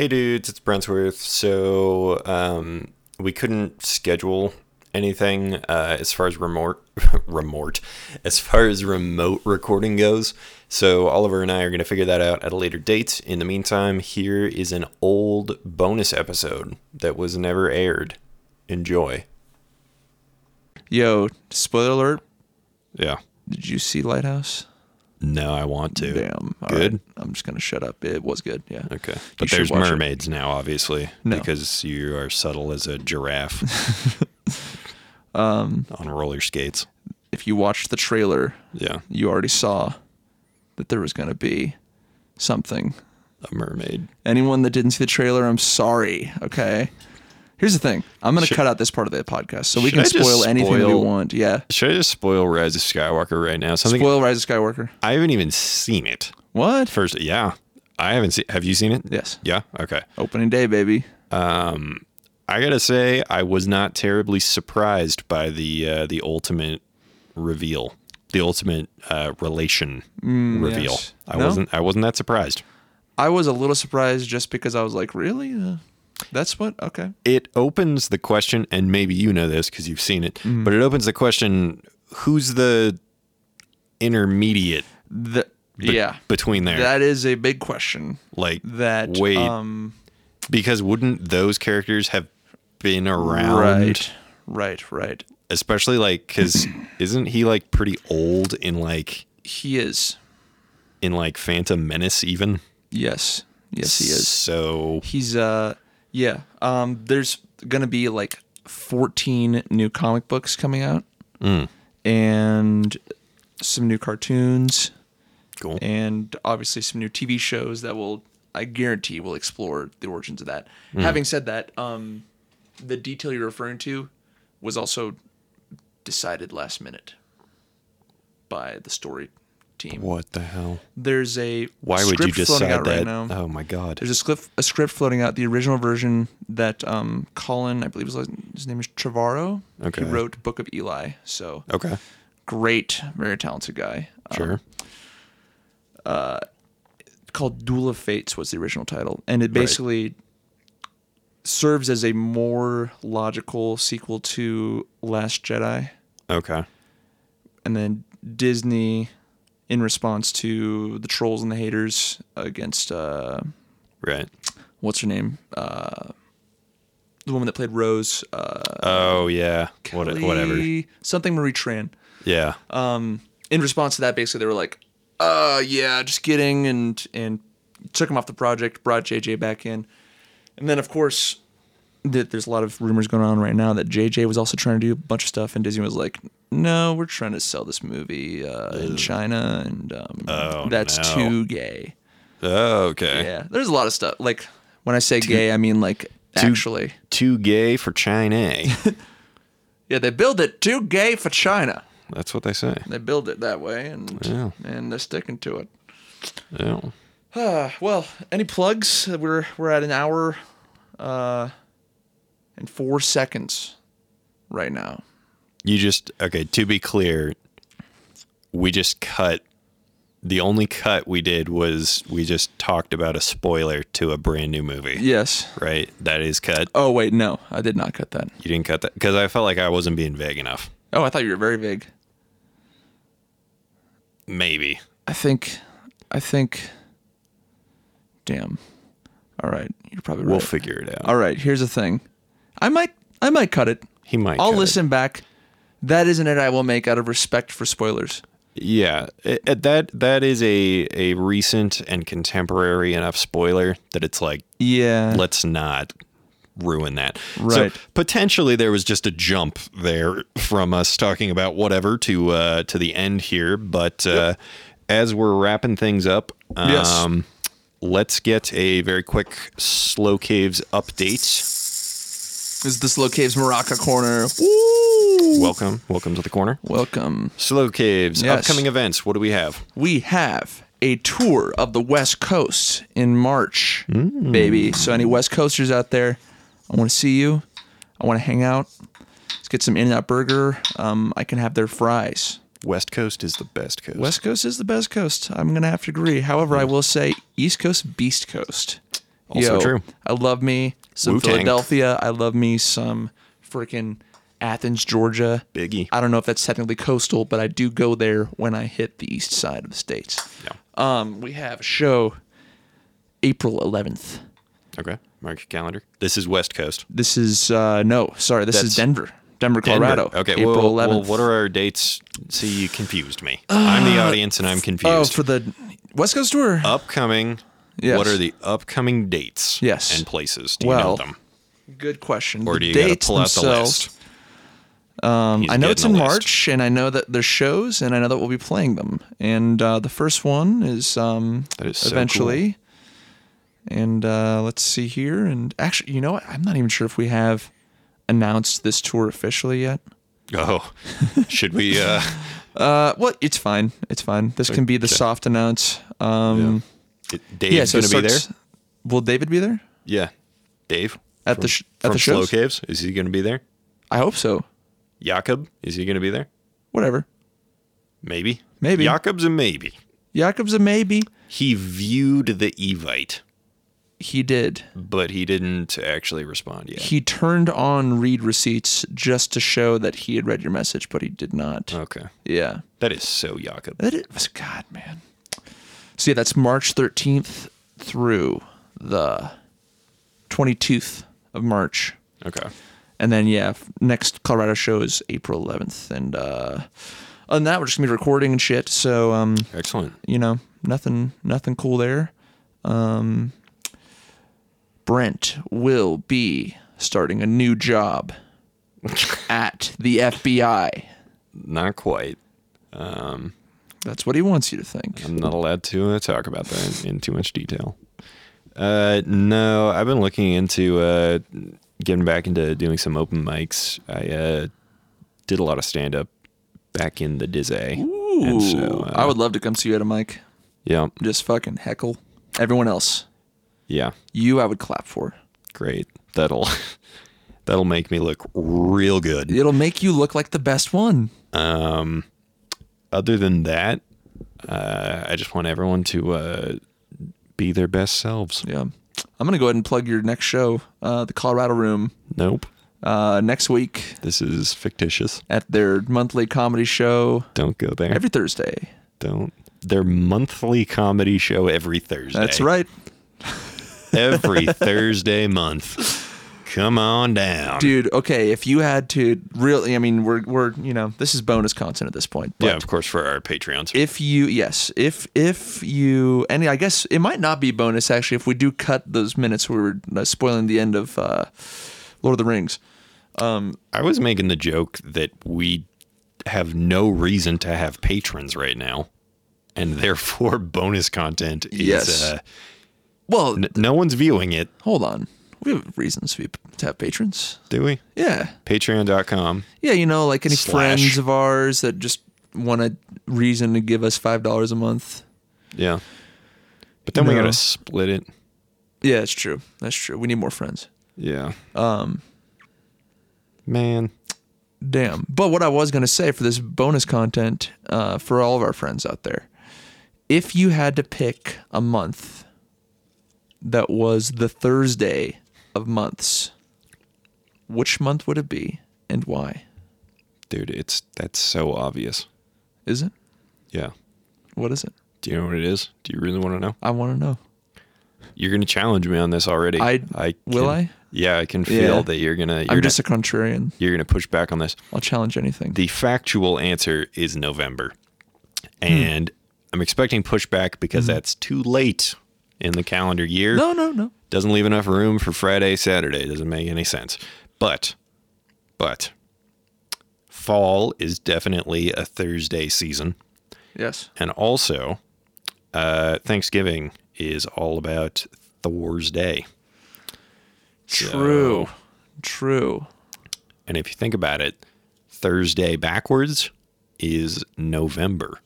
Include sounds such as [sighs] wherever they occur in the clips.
Hey dudes, it's Brentworth. So um, we couldn't schedule anything uh, as far as remote, [laughs] remote, as far as remote recording goes. So Oliver and I are going to figure that out at a later date. In the meantime, here is an old bonus episode that was never aired. Enjoy. Yo, spoiler alert. Yeah. Did you see Lighthouse? No, I want to. Damn. All Good? right. I'm just gonna shut up. It was good. Yeah. Okay. But should there's watch it. mermaids now, obviously, No. because you are subtle as a giraffe [laughs] um, on roller skates. If you watched the trailer, Yeah. you already saw that there was gonna be something. A mermaid. Anyone that didn't see the trailer, I'm sorry. Okay. Here's the thing. I'm gonna Should- cut out this part of the podcast so we Should can I just spoil anything we spoil- want. Yeah. Should I just spoil Rise of Skywalker right now? Something Spoil Rise of Skywalker. I haven't even seen it. What? First, yeah, I haven't seen. Have you seen it? Yes. Yeah. Okay. Opening day, baby. Um, I gotta say, I was not terribly surprised by the uh, the ultimate reveal, the ultimate uh, relation reveal. yes. I No? wasn't. I wasn't that surprised. I was a little surprised just because I was like, really? Uh, that's what? Okay. It opens the question, and maybe you know this because you've seen it, Mm-hmm. but it opens the question: Who's the intermediate The, be- yeah. between there? That is a big question. like That wait, um because wouldn't those characters have been around? right, right, right. Especially like because [clears throat] isn't he like pretty old in like He is. in like Phantom Menace even? Yes, yes, he is. So He's uh, yeah. Um, there's gonna be like 14 new comic books coming out, Mm. and some new cartoons, cool. and obviously some new TV shows that will, I guarantee, will explore the origins of that. Having said that, um, the detail you're referring to was also decided last minute by the story team. What the hell? There's a Why would you decide out right that? now. Oh my god. There's a script, a script floating out, the original version that um, Colin, I believe his, his name is Trevorrow. Okay. He wrote Book of Eli. So Okay. great, very talented guy. Um, Sure. called Duel of Fates was the original title, and it basically serves as a more logical sequel to Last Jedi, Okay. and then Disney, in response to the trolls and the haters against uh, Right. what's her name, uh, the woman that played Rose, uh, Oh yeah. What, whatever. Something Marie Tran. Yeah. Um, in response to that, basically they were like, "Uh, yeah, just kidding," and and took him off the project, brought JJ back in, and then of course, th- there's a lot of rumors going on right now that JJ was also trying to do a bunch of stuff, and Disney was like, "No, we're trying to sell this movie uh, in China, and um, Oh, that's no. too gay." oh, okay. Yeah, there's a lot of stuff. Like when I say gay, I mean like actually. Too gay for China. [laughs] Yeah, they build it too gay for China. That's what they say. They build it that way, and Yeah. and they're sticking to it. Yeah. Uh, [sighs] well, any plugs? We're we're at an hour uh and 4 seconds right now. You just okay. To be clear, we just cut. The only cut we did was we just talked about a spoiler to a brand new movie. Yes. Right. That is cut. Oh wait, no. I did not cut that. You didn't cut that because I felt like I wasn't being vague enough. Oh, I thought you were very vague. Maybe. I think I think Damn. All right. You're probably right. We'll figure it out. All right, here's the thing. I might I might cut it. He might. I'll cut it. listen back. That isn't it I will make out of respect for spoilers. Yeah, it, it- that that is a a recent and contemporary enough spoiler that it's like Yeah. let's not ruin that. Right. So potentially there was just a jump there from us talking about whatever to uh, to the end here, but uh, as we're wrapping things up, Yes. um, let's get a very quick Slow Caves update. This is the Slow Caves Maraca corner. Woo! Welcome, welcome to the corner. Welcome. Slow Caves Yes. upcoming events. What do we have? we have a tour of the West Coast in March, baby. So any West Coasters out there, I want to see you. I want to hang out. Let's get some In-N-Out Burger. Um, I can have their fries. West Coast is the best coast. West Coast is the best coast. I'm gonna have to agree. However, I will say East Coast, Beast Coast Also Yo, true. I love me some Wu-Tang. Philadelphia. I love me some freaking Athens, Georgia. Biggie. I don't know if that's technically coastal, but I do go there when I hit the east side of the states. Yeah. Um, we have a show April 11th. Okay. Mark your calendar. This is West Coast. This is uh no, sorry, this is That's Denver. Denver, Denver. Colorado. Okay. April well, 11th. well, what are our dates? See, you confused me. I'm the audience and I'm confused. Oh, for the West Coast tour? upcoming. Yes. What are the upcoming dates? Yes. And places? Do you know them? Good question. Or do you got to pull out the list? Um, I know it's in. March, and I know that there's shows, and I know that we'll be playing them. And uh, the first one is um, is so eventually. And uh, let's see here. And actually, you know what? I'm not even sure if we have announced this tour officially yet. Oh, [laughs] should we? Uh, Uh, well, it's fine. It's fine. This can be the soft announce. Um, it- Dave's yeah, so gonna be there. Will David be there? Yeah, Dave At from, the sh- at the shows? Caves. Is he going to be there? I hope so. Jakob is he going to be there? Whatever. Maybe. Maybe. Jakob's a maybe. Jakob's a maybe. He viewed the Evite, He did. but he didn't actually respond yet. He turned on read receipts just to show that he had read your message, but he did not. okay, Yeah. that is so Jakob. That was God, man. So yeah, that's March 13th through the 22th of March. Okay. And then yeah, next Colorado show is April 11th and uh other than that we're just going to be recording and shit. So um Excellent. you know, nothing nothing cool there. Um Brent will be starting a new job [laughs] at the FBI. Not quite. That's what he wants you to think. I'm not allowed to uh, talk about that in too much detail. Uh, no, I've been looking into uh, getting back into doing some open mics. I uh, did a lot of stand up back in the Dizzy. And so, uh, I would love to come see you at a mic. yeah, Just fucking heckle everyone else. yeah, You, I would clap for. great. That'll [laughs] that'll make me look real good. It'll make you look like the best one. Um, other than that, uh, I just want everyone to uh, be their best selves. Yeah. I'm gonna go ahead and plug your next show, uh, the Colorado Room, Nope, uh, next week this is fictitious. at their monthly comedy show Don't go there. every Thursday. Don't. Their monthly comedy show every Thursday. That's right, Every [laughs] Thursday month. Come on down. dude. Okay, if you had to really, I mean, we're we're you know this is bonus content at this point. But yeah, of course, for our Patreons. if you yes if if you and i guess it might not be bonus actually if we do cut those minutes where we're uh, spoiling the end of uh lord of the rings I was making the joke that we have no reason to have patrons right now, and therefore [laughs] bonus content is. Yes. Uh, well n- no one's viewing it, hold on we have reasons to to have patrons do we? yeah Patreon.com. yeah you know like any Slash. friends of ours that just want a reason to give us five dollars a month Yeah. But then we got to split it. yeah it's true that's true we need more friends Yeah. Um. Man. Damn. But what I was going to say for this bonus content uh, for all of our friends out there, if you had to pick a month that was the Thursday of months, which month would it be and why? Dude, it's that's so obvious. Is it? Yeah. What is it? Do you know what it is? Do you really want to know? I want to know. You're gonna challenge me on this already. I- I will can- I? Yeah, I can feel Yeah. that you're gonna. You're I'm gonna, just a contrarian. you're gonna push back on this. I'll challenge anything. The factual answer is November, Hmm. and I'm expecting pushback because that's too late in the calendar year. no, no, no. Doesn't leave enough room for Friday, Saturday. Doesn't make any sense. But, but, fall is definitely a Thursday season. Yes. And also, uh, Thanksgiving is all about Thor's Day. True. So- True. And if you think about it, Thursday backwards is November.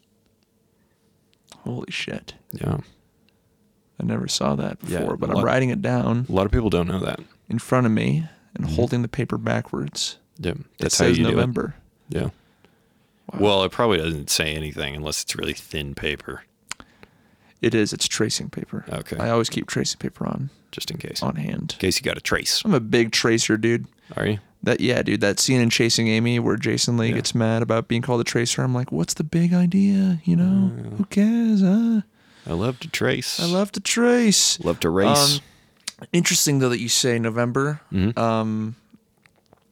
Holy shit. Yeah. I never saw that Yeah, before, but I'm writing it down A lot of people don't know that. in front of me and mm-hmm. holding the paper backwards. Yeah. It That's how says you November. do it. Yeah. Well, it probably doesn't say anything unless it's really thin paper. It is. It's tracing paper. Okay. I always keep tracing paper on. just in case. on hand. In case you got a trace. I'm a big tracer, dude. Are you? That yeah, dude. That scene in Chasing Amy where Jason Lee gets mad about being called a tracer. I'm like, what's the big idea? You know, uh, who cares? Huh? I love to trace. I love to trace. love to race. Um, Interesting though that you say November. Mm-hmm. Um,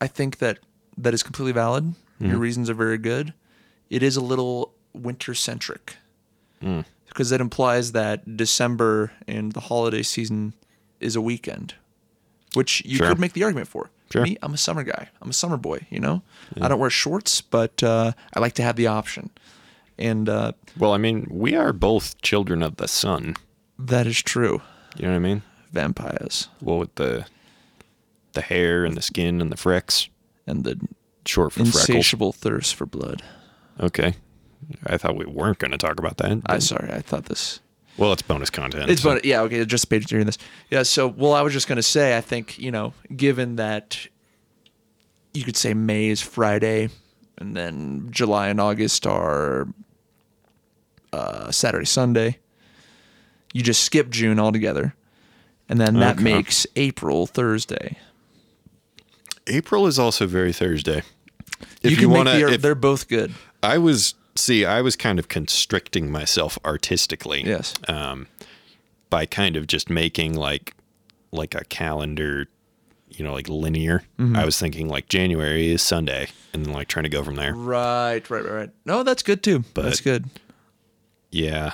I think that that is completely valid. Mm-hmm. Your reasons are very good. It is a little winter centric Mm. because that implies that December and the holiday season is a weekend, which you Sure. could make the argument for. Sure. Me, I'm a summer guy. I'm a summer boy. You know, I don't wear shorts, but uh, I like to have the option, and uh, well, I mean, we are both children of the sun. that is true. You know what I mean? Vampires Well, with the the hair and the skin and the frecks, and the short for insatiable thirst for blood. Okay. I thought we weren't going to talk about that. I but- sorry, I thought this. well, it's bonus content. It's so- but yeah, okay, just page during this. Yeah, so well, I was just gonna say, I think you know, given that you could say May is Friday, and then July and August are uh, Saturday, Sunday. You just skip June altogether, and then that Okay. makes April Thursday. April is also very Thursday. If you make want the, to, they're both good. I was see, I was kind of constricting myself artistically. Yes. Um, by kind of just making like like a calendar, you know, like linear. Mm-hmm. I was thinking like January is Sunday, and then like trying to go from there. Right, right, right, right. No, that's good too. But that's good. Yeah.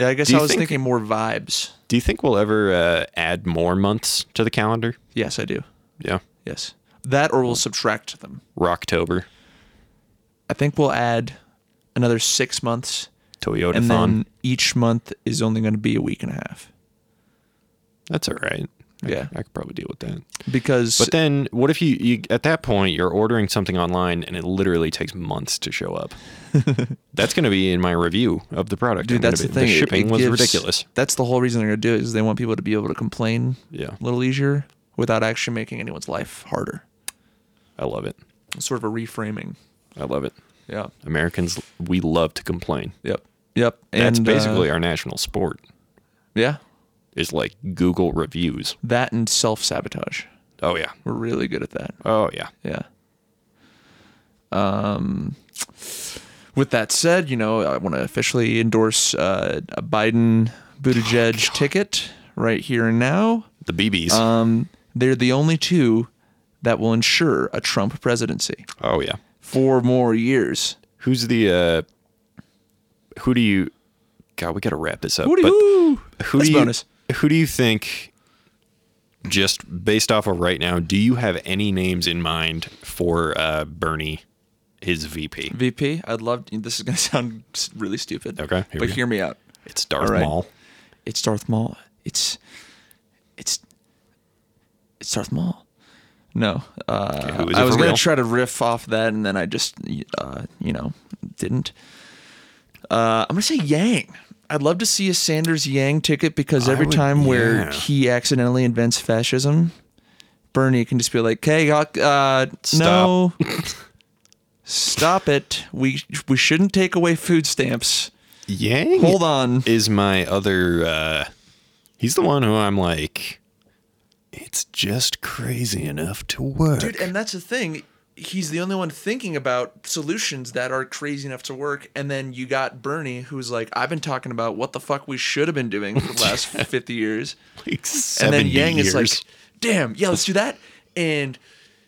Yeah, I guess I was think- thinking more vibes. Do you think we'll ever uh, add more months to the calendar? Yes, I do. Yeah. Yes, that or we'll subtract them. Rocktober, I think we'll add another six months, Toyota and then each month is only going to be a week and a half. That's all right. I, Yeah. I could probably deal with that. Because But then, what if you, you at that point you're ordering something online and it literally takes months to show up? [laughs] that's going to be in my review of the product. dude, I'm that's the be- thing. The shipping it was gives- ridiculous. That's the whole reason they're going to do it is they want people to be able to complain Yeah, a little easier without actually making anyone's life harder. I love it. It's sort of a reframing. I love it. Yeah. Americans, we love to complain. Yep. Yep. That's and, uh, basically our national sport. yeah. Is like Google reviews. That and self sabotage. Oh yeah. We're really good at that. Oh yeah. Yeah. Um, with that said, you know, I want to officially endorse uh, a Biden Buttigieg ticket right here and now. The BBs. Um, they're the only two that will ensure a Trump presidency oh yeah. four more years. Who's the? uh Who do you? God, we got to wrap this up. But woo. who That's do you? bonus. Who do you think? Just based off of right now, do you have any names in mind for uh Bernie, his VP? VP, I'd love. This is going [laughs] to sound really stupid. Okay, here but hear me out. It's Darth All right. Maul. It's Darth Maul. It's it's it's Darth Maul. No, uh, who is I was gonna real? try to riff off that, and then I just, uh, you know, didn't. Uh, I'm gonna say Yang. I'd love to see a Sanders Yang ticket because every would- time where yeah. he accidentally invents fascism, Bernie can just be like, "Okay, uh, no, stop it. We we shouldn't take away food stamps. Yang Hold on." is my other. uh He's the one who I'm like. It's just crazy enough to work. Dude, and that's the thing. He's the only one thinking about solutions that are crazy enough to work. And then you got Bernie, who's like, I've been talking about what the fuck we should have been doing for the [laughs] last 50 years. like And then Yang years. is like, damn, yeah, let's do that. And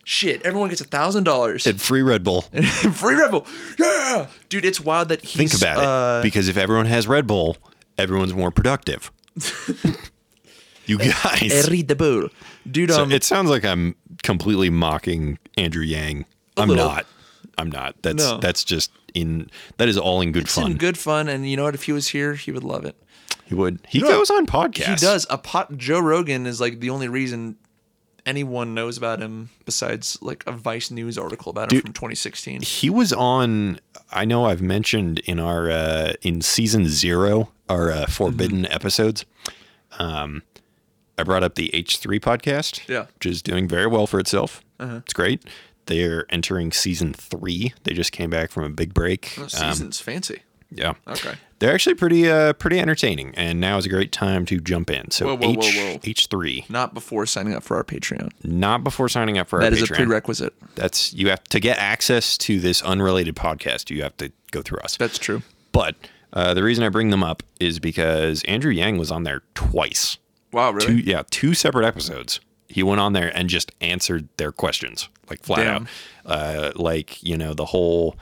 shit, everyone gets a thousand dollars. and free Red Bull. [laughs] Free Red Bull. Yeah. Dude, it's wild that he's Think about uh, it. Because if everyone has Red Bull, everyone's more productive. [laughs] you guys. Read the bull. Dude, So um, it sounds like I'm completely mocking Andrew Yang. I'm little. not. I'm not. That's No. that's just in that is all in good it's fun. in good fun. And you know what? If he was here, he would love it. he would. He know, goes on podcasts. He does. A pot. Joe Rogan is like the only reason anyone knows about him besides like a Vice News article about him Dude. from 2016. He was on. I know I've mentioned in our uh, in season zero our uh, forbidden Mm-hmm. episodes. Um, I brought up the H3 podcast, Yeah. which is doing very well for itself. Uh-huh. It's great. They're entering season three. They just came back from a big break. Oh, Um, season's fancy. Yeah. Okay. They're actually pretty uh pretty entertaining, and now is a great time to jump in. So Whoa, whoa, H whoa. H three, Not before signing up for our Patreon. not before signing up for That our is a prerequisite. That's you have to get access to this unrelated podcast. You have to go through us. That's true. But uh, the reason I bring them up is because Andrew Yang was on there twice. Wow, Two, yeah, two separate episodes. He went on there and just answered their questions, like flat Damn. out. Uh, like you know the whole.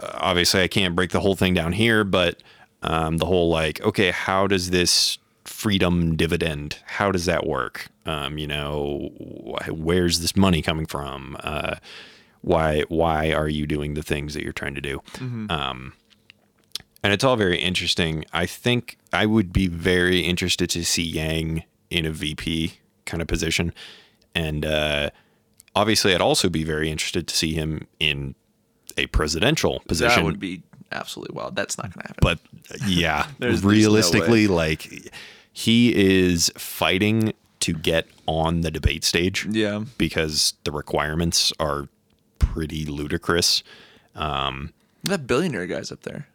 Uh, obviously, I can't break the whole thing down here, but um, the whole like, okay, how does this freedom dividend? How does that work? Um, you know, wh- where's this money coming from? Uh, why why are you doing the things that you're trying to do? Um, and it's all very interesting. I think I would be very interested to see Yang in a VP kind of position, and uh, obviously, I'd also be very interested to see him in a presidential position. That would be absolutely wild. That's not going to happen. but yeah, [laughs] There's- there's no realistically, like he is fighting to get on the debate stage yeah. because the requirements are pretty ludicrous. That billionaire guy's up there.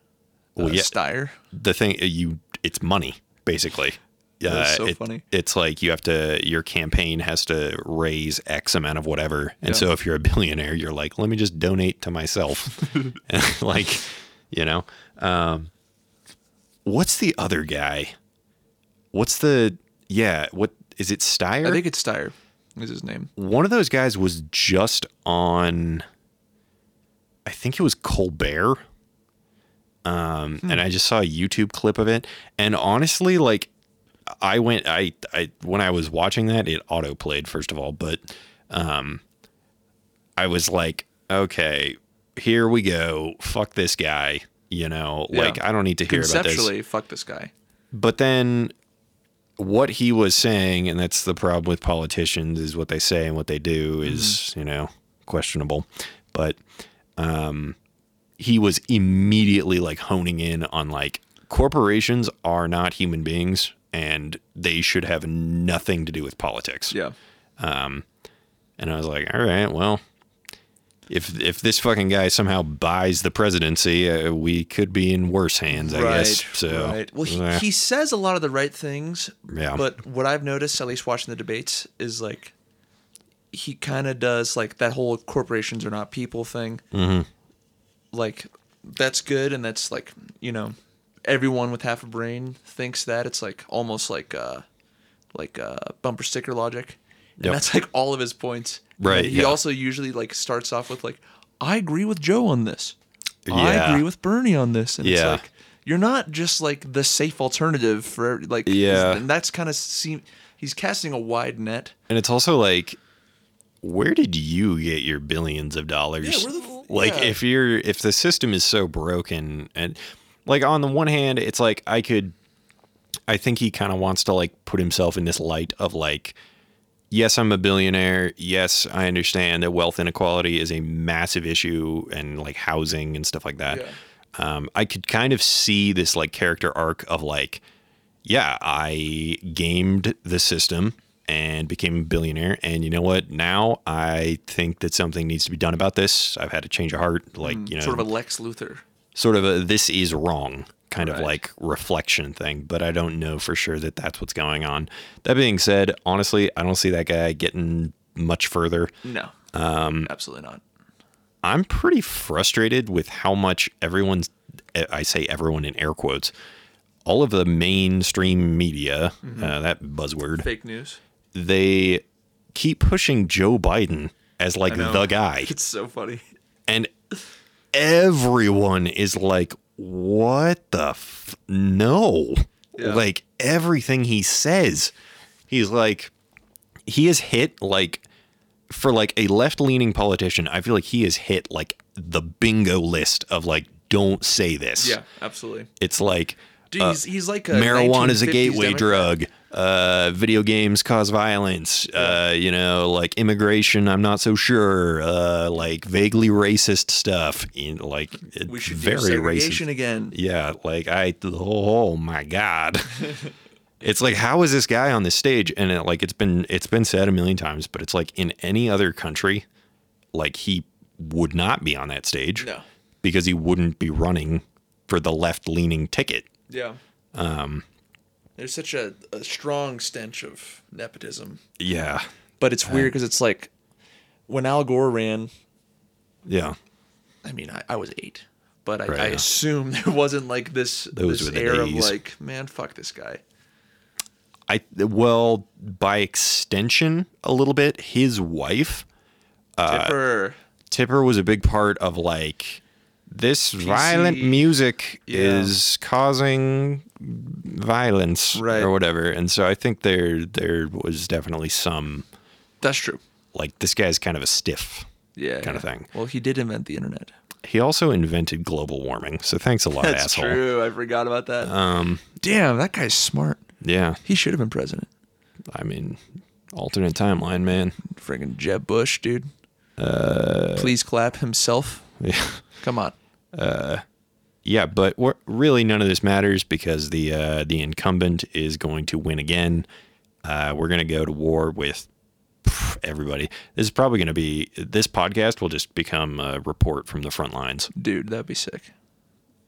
Well, uh, yeah. Steyer. the thing you it's money basically Yeah, Uh, so it- funny. it's like you have to your campaign has to raise x amount of whatever and Yeah. so if you're a [laughs] billionaire you're like let me just donate to myself [laughs] [laughs] like you know um what's the other guy what's the yeah what is it Steyer I think it's Steyer. Is his name? one of those guys was just on I think it was Colbert. Um, and I just saw a YouTube clip of it. And honestly, like I went I I when I was watching that, it auto played first of all, but um I was like, okay, here we go. Fuck this guy. You know, Yeah. like I don't need to hear about this Conceptually, fuck this guy. but then what he was saying and that's the problem with politicians is what they say and what they do is you know questionable but um he was immediately like honing in on like corporations are not human beings and they should have nothing to do with politics Yeah. Um, and I was like, all right, well, if if this fucking guy somehow buys the presidency, uh, we could be in worse hands, I guess. So, right. Well, he, he says a lot of the right things. Yeah. But what I've noticed, at least watching the debates, is like he kind of does like that whole corporations are not people thing. Mm-hmm. Like that's good, and that's like you know everyone with half a brain thinks that it's like almost like uh like uh bumper sticker logic. And Yep. that's like all of his points. Right, then He yeah. also usually like starts off with like, "I agree with Joe on this. I agree with Bernie on this." And it's Yeah. like you're not just like the safe alternative for like Yeah. and that's kind of seem he's casting a wide net. and it's also like, where did you get your billions of dollars? Yeah, where the f- like, yeah. if you're if the system is so broken, and like on the one hand, it's like I could, I think he kind of wants to like put himself in this light of like. Yes, I'm a billionaire. Yes, I understand that wealth inequality is a massive issue and like housing and stuff like that. Yeah. um, I could kind of see this like character arc of like, yeah, I gamed the system and became a billionaire, and you know what? Now I think that something needs to be done about this. I've had a change of heart, like you know, Mm, sort of a Lex Luthor. sort of a this is wrong kind of like reflection thing, but I don't know for sure that that's what's going on. That being said, honestly, I don't see that guy getting much further. No. Um, absolutely not. I'm pretty frustrated with how much everyone's, I say everyone in air quotes, all of the mainstream media, uh, that buzzword, Fake news. They keep pushing Joe Biden as like the guy. [laughs] It's so funny. And everyone is like, what the f- no? Yeah. Like everything he says, he's like, he has hit like, for like a left leaning politician, I feel like he has hit like the bingo list of like, don't say this. Yeah, absolutely. It's like, Dude, uh, he's, he's like a marijuana is a gateway Democrat. drug. Uh, video games cause violence. Uh, you know, like immigration. I'm not so sure. Uh, like vaguely racist stuff. In like We should very do segregation racist. again. Yeah, like I. Oh my god. [laughs] It's like how is this guy on this stage? And it, like it's been it's been said a million times, but it's like in any other country, like he would not be on that stage No. because he wouldn't be running for the left leaning ticket. Yeah. Um, There's such a, a strong stench of nepotism, Yeah. but it's weird because it's like when Al Gore ran. Yeah. I mean, I, I was eight, but I, Right, I yeah. assume [laughs] there wasn't like this Those this were the air of days. like, man, fuck this guy. I well, by extension, a little bit. His wife, Uh, Tipper. Tipper, was a big part of like this violent music Yeah. is causing violence Right. or whatever. And so I think there there was definitely some That's true. like this guy's kind of a stiff. Yeah. Kinda thing. Well, he did invent the internet. He also invented global warming. So thanks a lot, asshole. That's asshole. true. I forgot about that. Um, Damn, that guy's smart. Yeah. He should have been president. I mean, alternate timeline, man. Friggin' Jeb Bush, dude. Uh, Please clap himself. [laughs] Yeah. Come on. Yeah, but really none of this matters because the uh, the incumbent is going to win again. Uh, we're going to go to war with everybody. This is probably going to be this podcast will just become a report from the front lines. Dude, that'd be sick.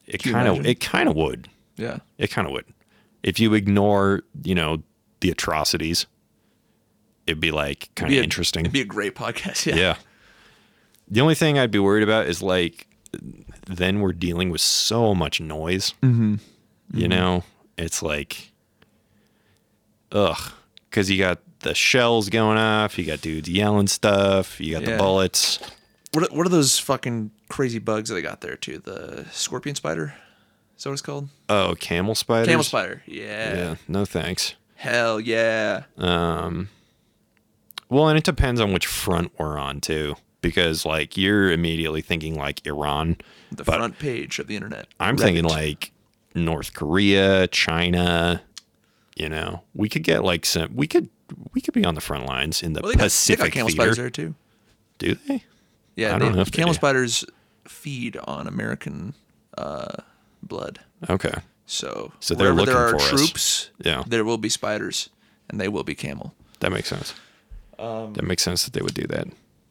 It kind of it kind of would. Yeah. It kind of would. If you ignore, you know, the atrocities, it'd be like kind of interesting. It'd be a great podcast. [laughs] Yeah. Yeah. The only thing I'd be worried about is like, then we're dealing with so much noise. Mm-hmm. You know, it's like, ugh, because you got the shells going off, you got dudes yelling stuff, you got Yeah. the bullets. What, are- what are those fucking crazy bugs that they got there too? The scorpion spider? Is that what it's called? Oh, camel spider. Camel spider. Yeah. Yeah, no thanks. Hell yeah. Um. Well, and it depends on which front we're on too, because like you're immediately thinking like Iran, The but front page of the internet. I'm Reddit. thinking like North Korea, China. You know, we could get like some. We could we could be on the front lines in the Well, they got, they Pacific got camel theater. spiders there too. Do they? Yeah, I they, don't know if they camel do. spiders feed on American uh, blood. Okay. So, So they're wherever there are for us. troops, Yeah. there will be spiders, and they will be camel. That makes sense. that makes sense that they would do that.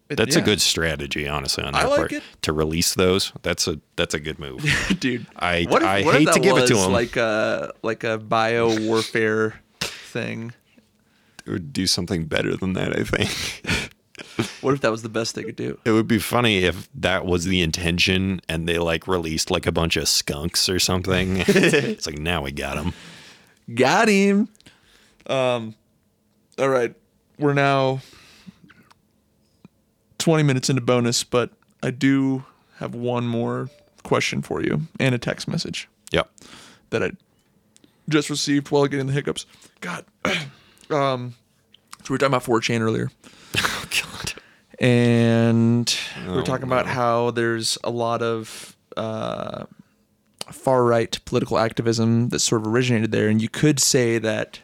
That's a good strategy, honestly, on I like part it. to release those. That's a that's a good move. [laughs] dude. I- if, I hate to that give it to him. Like a like a bio warfare thing. it would do something better than that. I think. [laughs] What if that was the best they could do? It would be funny if that was the intention and they like released like a bunch of skunks or something. [laughs] it's like now we got him. Got him. Um. All right, we're now twenty minutes into bonus, but I do have one more question for you and a text message. Yep. that I just received while getting the hiccups. God. [clears throat] um, so we were talking about 4chan earlier, [laughs] Oh God. and we Oh, we're talking about how there's a lot of uh, far right political activism that sort of originated there, and you could say that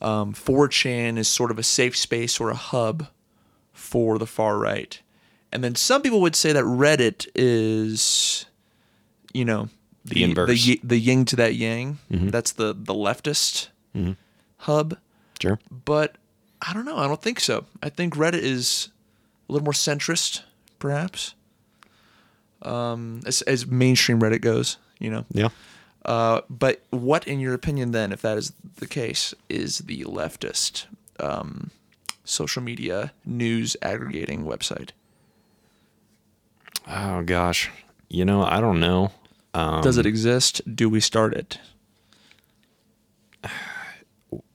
um, 4chan is sort of a safe space or a hub for the far right. And then some people would say that Reddit is, you know, The inverse. the, the yin to that yang. That's the the leftist hub. Sure. But I don't know. I don't think so. I think Reddit is a little more centrist, perhaps. Um, as, as mainstream Reddit goes, you know. Yeah. Uh, but what, in your opinion, then, if that is the case, is the leftist um, social media news aggregating website? Oh gosh. You know, I don't know. Um, Does it exist? Do we start it? [sighs]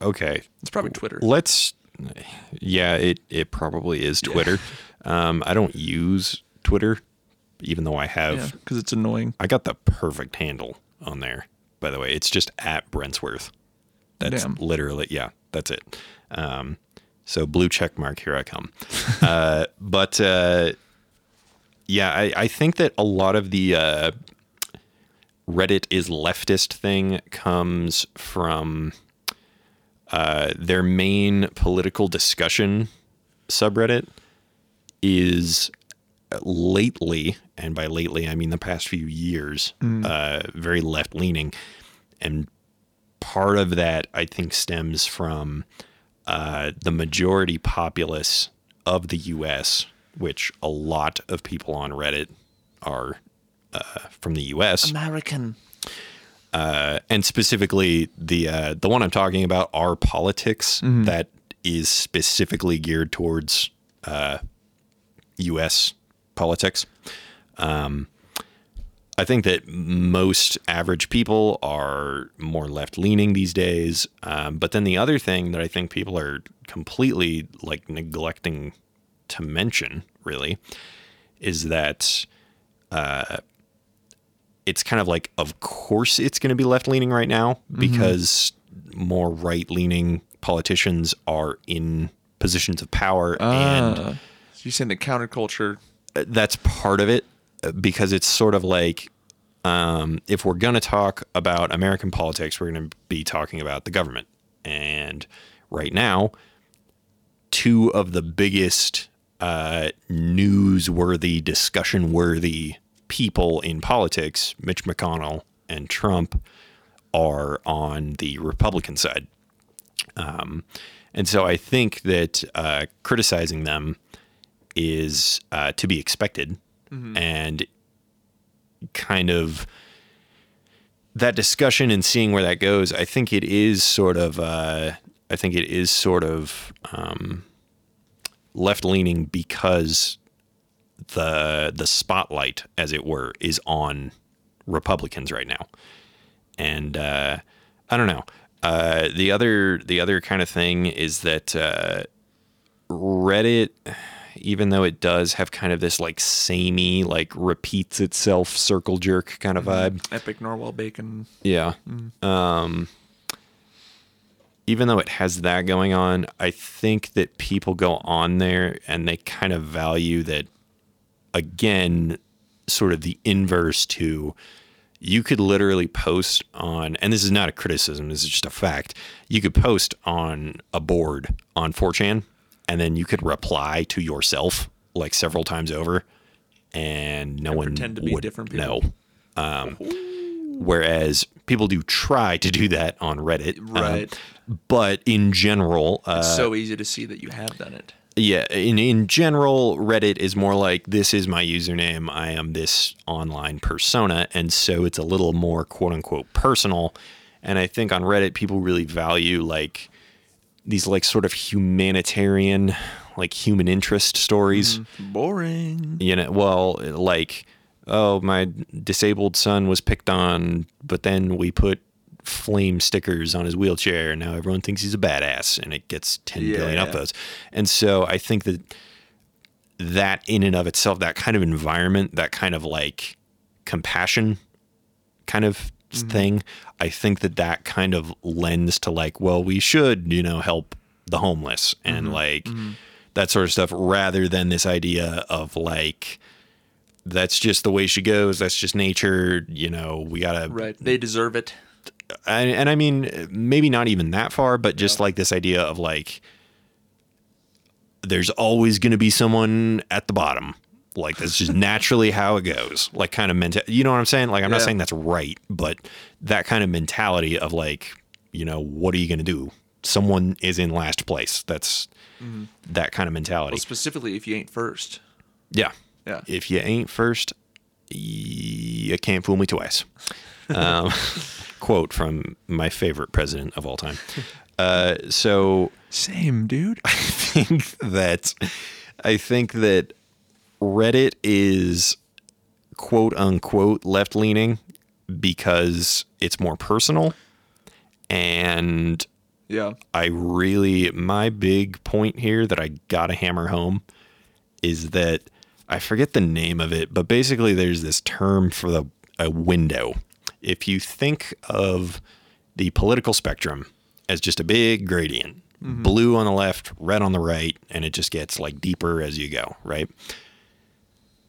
Okay. It's probably Twitter. Let's. Yeah, it it probably is Twitter. Um, I don't use Twitter, even though I have. Yeah, because it's annoying. I got the perfect handle on there. By the way, it's just at Brentsworth. That's Damn. literally yeah. That's it. Um, so blue check mark. Here I come. uh, [laughs] but uh, yeah, I, I think that a lot of the uh, Reddit is leftist thing comes from uh, their main political discussion subreddit is lately, and by lately I mean the past few years, uh, very left leaning, and part of that I think stems from uh, the majority populace of the U.S., which a lot of people on Reddit are uh, from the U.S. American. uh, and specifically the uh, the one I'm talking about r/politics that is specifically geared towards uh, U.S. politics. Um, I think that most average people are more left leaning these days. Um, but then the other thing that I think people are completely like neglecting to mention really is that it's kind of like, of course, it's going to be left leaning right now because more right leaning politicians are in positions of power, and Uh, so you're saying the counterculture. that's part of it uh, because it's sort of like um, if we're going to talk about American politics, we're going to be talking about the government. And right now, two of the biggest uh, newsworthy, discussion worthy people in politics, Mitch McConnell and Trump, are on the Republican side. Um, and so I think that uh, criticizing them is uh, to be expected and kind of that discussion and seeing where that goes i think it is sort of uh, i think it is sort of um, left leaning because the the spotlight as it were is on republicans right now. And uh, i don't know. Uh, the other the other kind of thing is that uh, reddit even though it does have kind of this like samey, like repeats itself circle jerk kind of vibe. Epic narwhal Bacon. Yeah. Um, even though it has that going on, I think that people go on there and they kind of value that, again, sort of the inverse to you could literally post on, and this is not a criticism, this is just a fact. You could post on a board on 4chan and then you could reply to yourself like several times over and no one pretend to be would different know. people. Um, whereas people do try to do that on Reddit. um, Right. but in general, uh, It's so easy to see that you have done it. yeah, in in general, Reddit is more like this is my username. I am this online persona, and so it's a little more quote unquote personal. And I think on Reddit, people really value like these like sort of humanitarian, like human interest stories. Mm, boring. You know, well, like oh, my disabled son was picked on, but then we put flame stickers on his wheelchair and now everyone thinks he's a badass and it gets 10 billion Yeah. upvotes. And so I think that that in and of itself, that kind of environment, that kind of like compassion kind of Mm-hmm. thing, I think that that kind of lends to like, well, we should, you know, help the homeless and mm-hmm. like mm-hmm. that sort of stuff rather than this idea of like, that's just the way she goes. That's just nature. You know, we gotta Right. They deserve it. and, and I mean, maybe not even that far, but just like this idea of like, there's always going to be someone at the bottom. Like that's just naturally how it goes. Like kind of mental. You know what I'm saying? Like I'm not saying that's right, but that kind of mentality of like, you know, what are you going to do? Someone is in last place. That's that kind of mentality. Well, specifically if you ain't first. Yeah. Yeah. If you ain't first, you can't fool me twice. [laughs] Um, quote from my favorite president of all time. Uh, so Same, dude. [laughs] I think that I think that Reddit is quote unquote left leaning because it's more personal and yeah. I really my big point here that I gotta hammer home is that I forget the name of it, but basically there's this term for the a window. If you think of the political spectrum as just a big gradient, mm-hmm. blue on the left, red on the right, and it just gets like deeper as you go, right?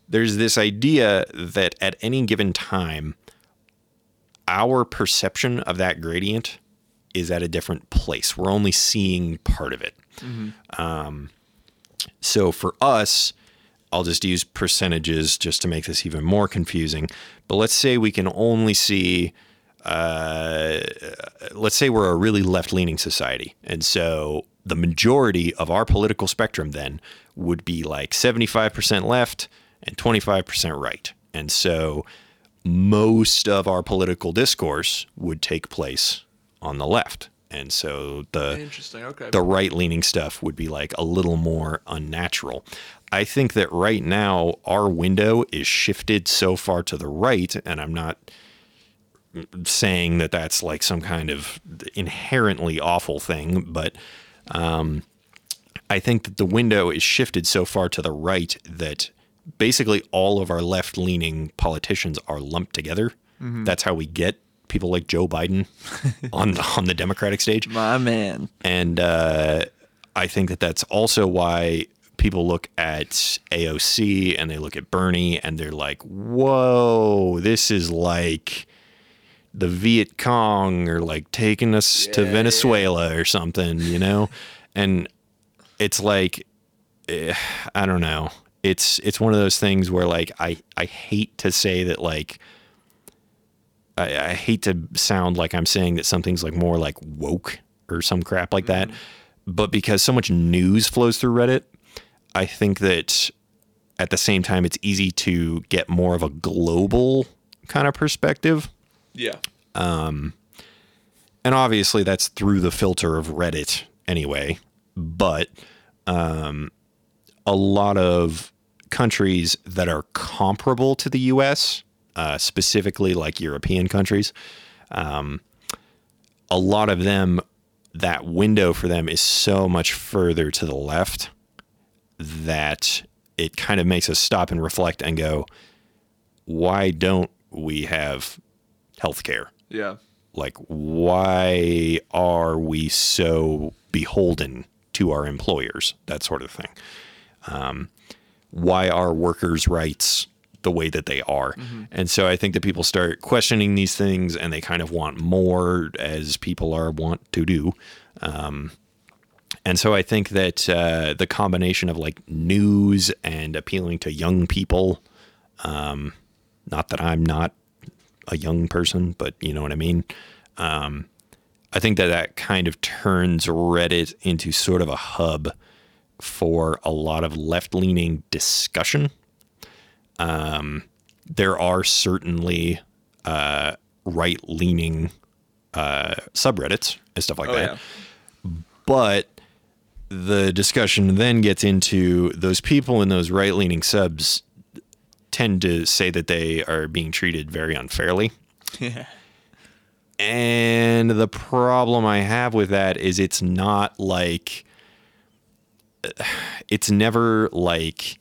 There's this idea that at any given time, our perception of that gradient is at a different place. We're only seeing part of it. Um, so for us, I'll just use percentages just to make this even more confusing. But let's say we can only see, uh, let's say we're a really left leaning society. And so the majority of our political spectrum then would be like 75% left and 25% right. And so most of our political discourse would take place on the left. And so the Interesting. Okay. the right leaning stuff would be like a little more unnatural. I think that right now our window is shifted so far to the right, and I'm not saying that that's like some kind of inherently awful thing, but um, I think that the window is shifted so far to the right that basically all of our left leaning politicians are lumped together. That's how we get people like Joe Biden [laughs] on on the Democratic stage My man. and uh, I think that that's also why people look at AOC and they look at Bernie and they're like, "Whoa, this is like the Viet Cong or like taking us to Yeah, Venezuela or something," you know? [laughs] And it's like, eh, I don't know. It's it's one of those things where like I I hate to say that like. I, I hate to sound like I'm saying that something's like more like woke or some crap like that, but because so much news flows through Reddit, I think that at the same time it's easy to get more of a global kind of perspective. Yeah. Um, and obviously that's through the filter of Reddit anyway, but um, a lot of countries that are comparable to the US, uh, specifically like European countries, um, a lot of them, that window for them is so much further to the left that it kind of makes us stop and reflect and go, why don't we have healthcare? Yeah. like why are we so beholden to our employers that sort of thing um, why are workers rights the way that they are? And so i think that people start questioning these things and they kind of want more as people are want to do. Um, and so i think that uh, the combination of like news and appealing to young people um, not that i'm not a young person, but you know what I mean. Um, I think that that kind of turns Reddit into sort of a hub for a lot of left leaning discussion. Um, there are certainly uh, right leaning uh, subreddits and stuff like Oh that yeah. but the discussion then gets into those people in those right leaning subs tend to say that they are being treated very unfairly. Yeah. And the problem I have with that is it's not like [sighs] it's never like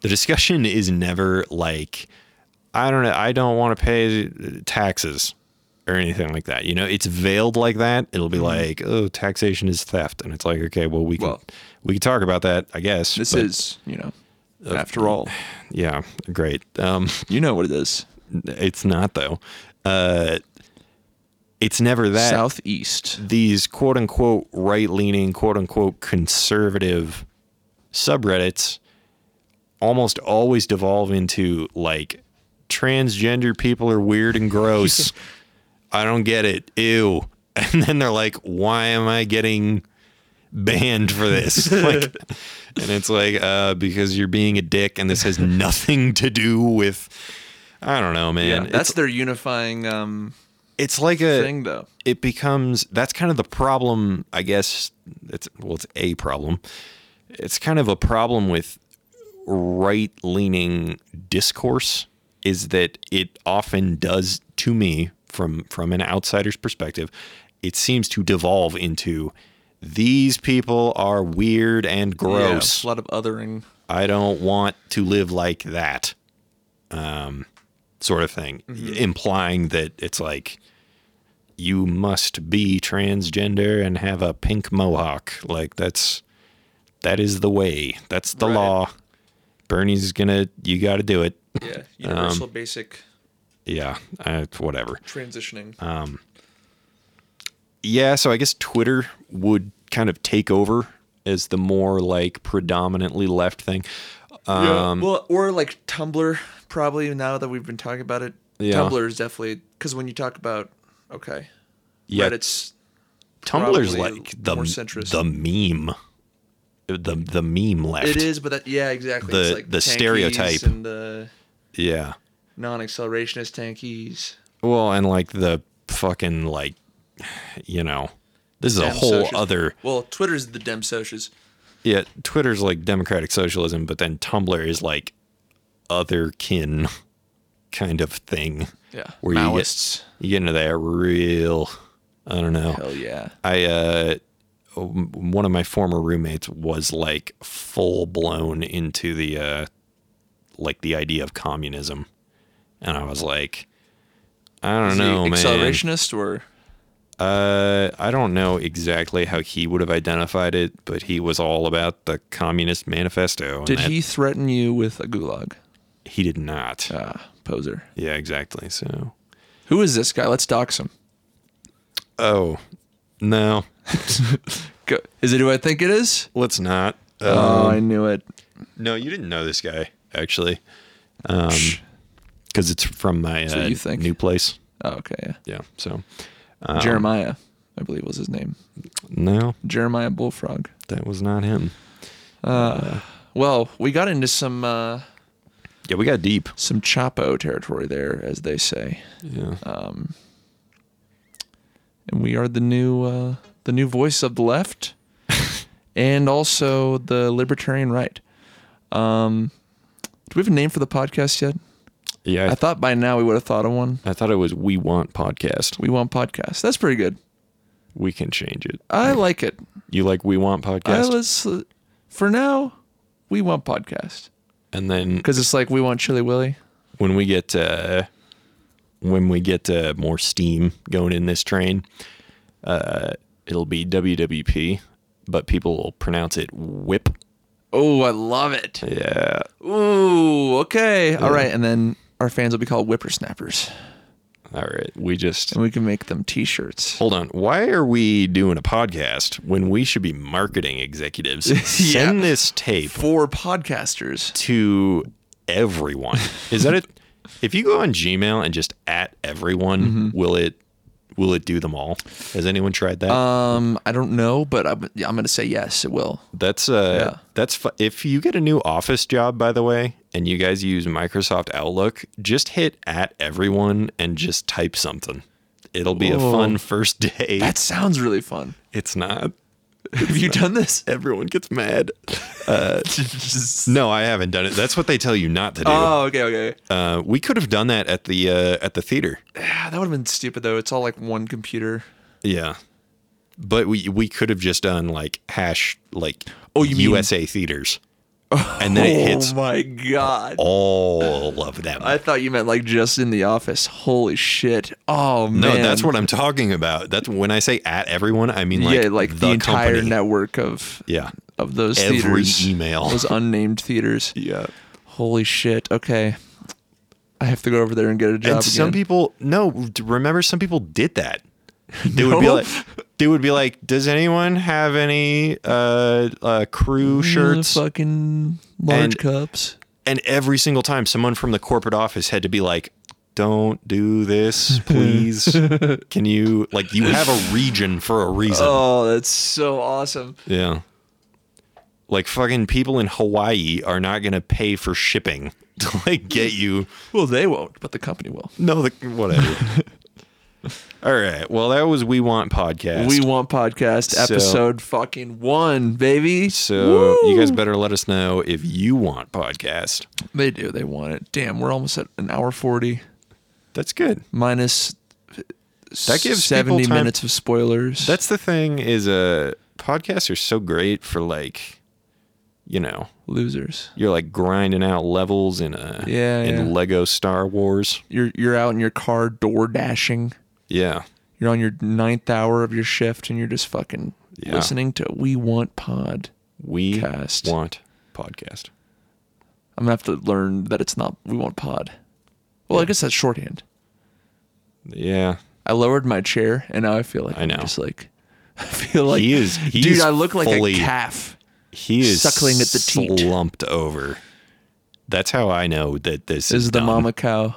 the discussion is never like I don't know I don't want to pay taxes or anything like that. You know, it's veiled like that. It'll be like, "Oh, taxation is theft." And it's like, "Okay, well we can Well- we can talk about that, I guess." This but- is, you know, after all, yeah, great. Um you know what it is. it's not though. Uh it's never that Southeast. these quote unquote right leaning, quote unquote conservative subreddits almost always devolve into like transgender people are weird and gross. [laughs] I don't get it. Ew. [laughs] And then they're like, why am I getting banned for this? [laughs] like, and it's like, uh, because you're being a dick and this has nothing to do with, I don't know, man. Yeah, that's it's, their unifying um, it's like a, thing, though. it becomes that's kind of the problem i guess it's well it's a problem it's kind of a problem with right leaning discourse is that it often does to me from from an outsider's perspective it seems to devolve into these people are weird and gross Yeah, a lot of othering. I don't want to live like that, um, sort of thing, implying that it's like you must be transgender and have a pink mohawk. Like that's that is the way. That's the Right. law. Bernie's gonna. You got to do it. Yeah, universal basic Yeah, uh, whatever. transitioning. Um. Yeah, so I guess Twitter would kind of take over as the more like predominantly left thing. Um, well, or like Tumblr, probably now that we've been talking about it. Yeah. Tumblr is definitely because when you talk about okay, yeah, Reddit's Tumblr's probably like the more centrist. the meme, the the meme left. it is, but that yeah, exactly. The- it's like the tankies stereotype. and uh, Yeah, non-accelerationist tankies. Well, and like the fucking like, you know, this is a Dem whole socials. other. Well, Twitter's the dem socials. Yeah, Twitter's like democratic socialism, but then Tumblr is like otherkin [laughs] kind of thing. Yeah, Where you get, Maoists. you get into that real, I don't know. Hell yeah. I uh one of my former roommates was like full blown into the uh like the idea of communism. And I was like I don't Is know, man. accelerationist or Uh I don't know exactly how he would have identified it, but he was all about the communist manifesto. did that- he threaten you with a gulag? he did not. Ah, poser. Yeah, exactly. So Who is this guy? Let's dox him. Oh. No. [laughs] Is it who I think it is? Let's not. oh, Um, I knew it. No, you didn't know this guy actually, because it's from my uh, you think. new place. Oh, okay, yeah. Yeah. So um, Jeremiah, I believe was his name. no, Jeremiah Bullfrog. that was not him. Well, we got into some uh, Yeah, we got deep. some Chapo territory there, as they say, Yeah. and we are the new uh, the new voice of the left, [laughs] and also the libertarian right. Um, do we have a name for the podcast yet? yeah. I, I thought by now we would have thought of one. I thought it was We Want podcast. We want podcast. That's pretty good. We can change it. I like it. You like We Want I podcast, let's, uh, for now, we want podcast and then because it's like we want Chili Willy. when we get uh, when we get uh, more steam going in this train, uh, it'll be WWP, but people will pronounce it Whip. Oh, I love it. Yeah. Ooh, okay. All right. And then our fans will be called whippersnappers. All right. We just And we can make them t shirts. hold on. Why are we doing a podcast when we should be marketing executives? [laughs] Send this tape For podcasters. to everyone. Is that it? [laughs] If you go on Gmail and just at everyone, mm-hmm. will it will it do them all? Has anyone tried that? Um, I don't know, but I'm, I'm going to say yes, it will. that's uh yeah. that's fu- if you get a new office job by the way and you guys use Microsoft Outlook, just hit at everyone and just type something. It'll be a fun first [laughs] day. That sounds really fun. it's not. Have you done this? Everyone gets mad. [laughs] Uh, no, I haven't done it. That's what they tell you not to do. oh, okay, okay. Uh, we could have done that at the uh, at the theater. Yeah, that would have been stupid though. It's all like one computer. Yeah, but we we could have just done like hash like Oh, you mean- USA theaters, [laughs] and then it oh hits Oh my god. all of them. I thought you meant like just in the office. Holy shit. Oh man. no, that's what I'm talking about. That's when I say at everyone, I mean like yeah, like the, entire company. network of Yeah, of those Every theaters. email. Those unnamed theaters. yeah. Holy shit. Okay. I have to go over there and get a job And some again. people, no, remember some people did that. [laughs] They would be like, they would be like, does anyone have any uh, uh, crew shirts? fucking large And- cups. and every single time someone from the corporate office had to be like don't do this [laughs] please can you like you have a region for a reason Oh, that's so awesome. yeah like fucking people in hawaii are not gonna pay for shipping [laughs] to like get you Well, they won't, but the company will. no the whatever [laughs] all right well that was we want podcast We want podcast So- episode fucking one, baby. so you guys better let us know if you want podcast They do. They want it. Damn, we're almost at an hour forty that's good minus. That gives seventy time- minutes of spoilers. That's the thing is uh podcasts are so great for like you know, losers. you're like grinding out levels in a Yeah, in yeah. Lego Star Wars. You're you're out in your car door dashing. Yeah. You're on your ninth hour of your shift, and you're just fucking Yeah. listening to We Want Pod. We Cast. want podcast. I'm gonna have to learn that it's not We Want Pod. Well, I guess that's shorthand. Yeah. I lowered my chair, and now I feel like I I'm know. just like [laughs] I feel like he is he dude. is I look like a calf. He is suckling at the teat. slumped over. That's how I know that this, This is the done. mama cow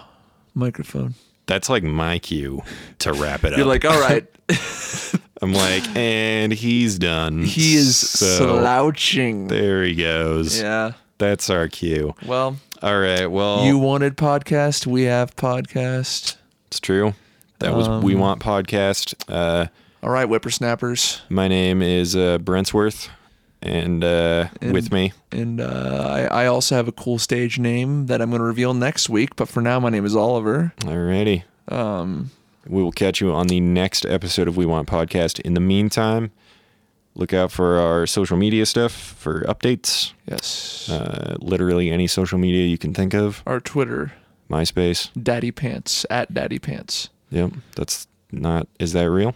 microphone. That's like my cue to wrap it up. You're like, all right, [laughs] I'm like, and he's done. he is So slouching. there he goes. Yeah. That's our cue. Well, All right. Well, you wanted podcast. We have podcast. it's true. That was We Um, Want Podcast. Uh, All right, whippersnappers. my name is uh, Brentsworth, and, uh, And- with me, And uh, I, I also have a cool stage name that I'm going to reveal next week. But for now, my name is Oliver. alrighty. Um, We will catch you on the next episode of We Want Podcast. In the meantime, look out for our social media stuff for updates. yes. Uh, literally any social media you can think of. Our Twitter, MySpace. Daddy Pants, at Daddy Pants. Yep. That's not. Is that real?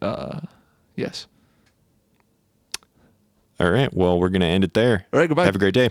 Uh, yes. All right. Well, we're going to end it there. All right, goodbye. Have a great day.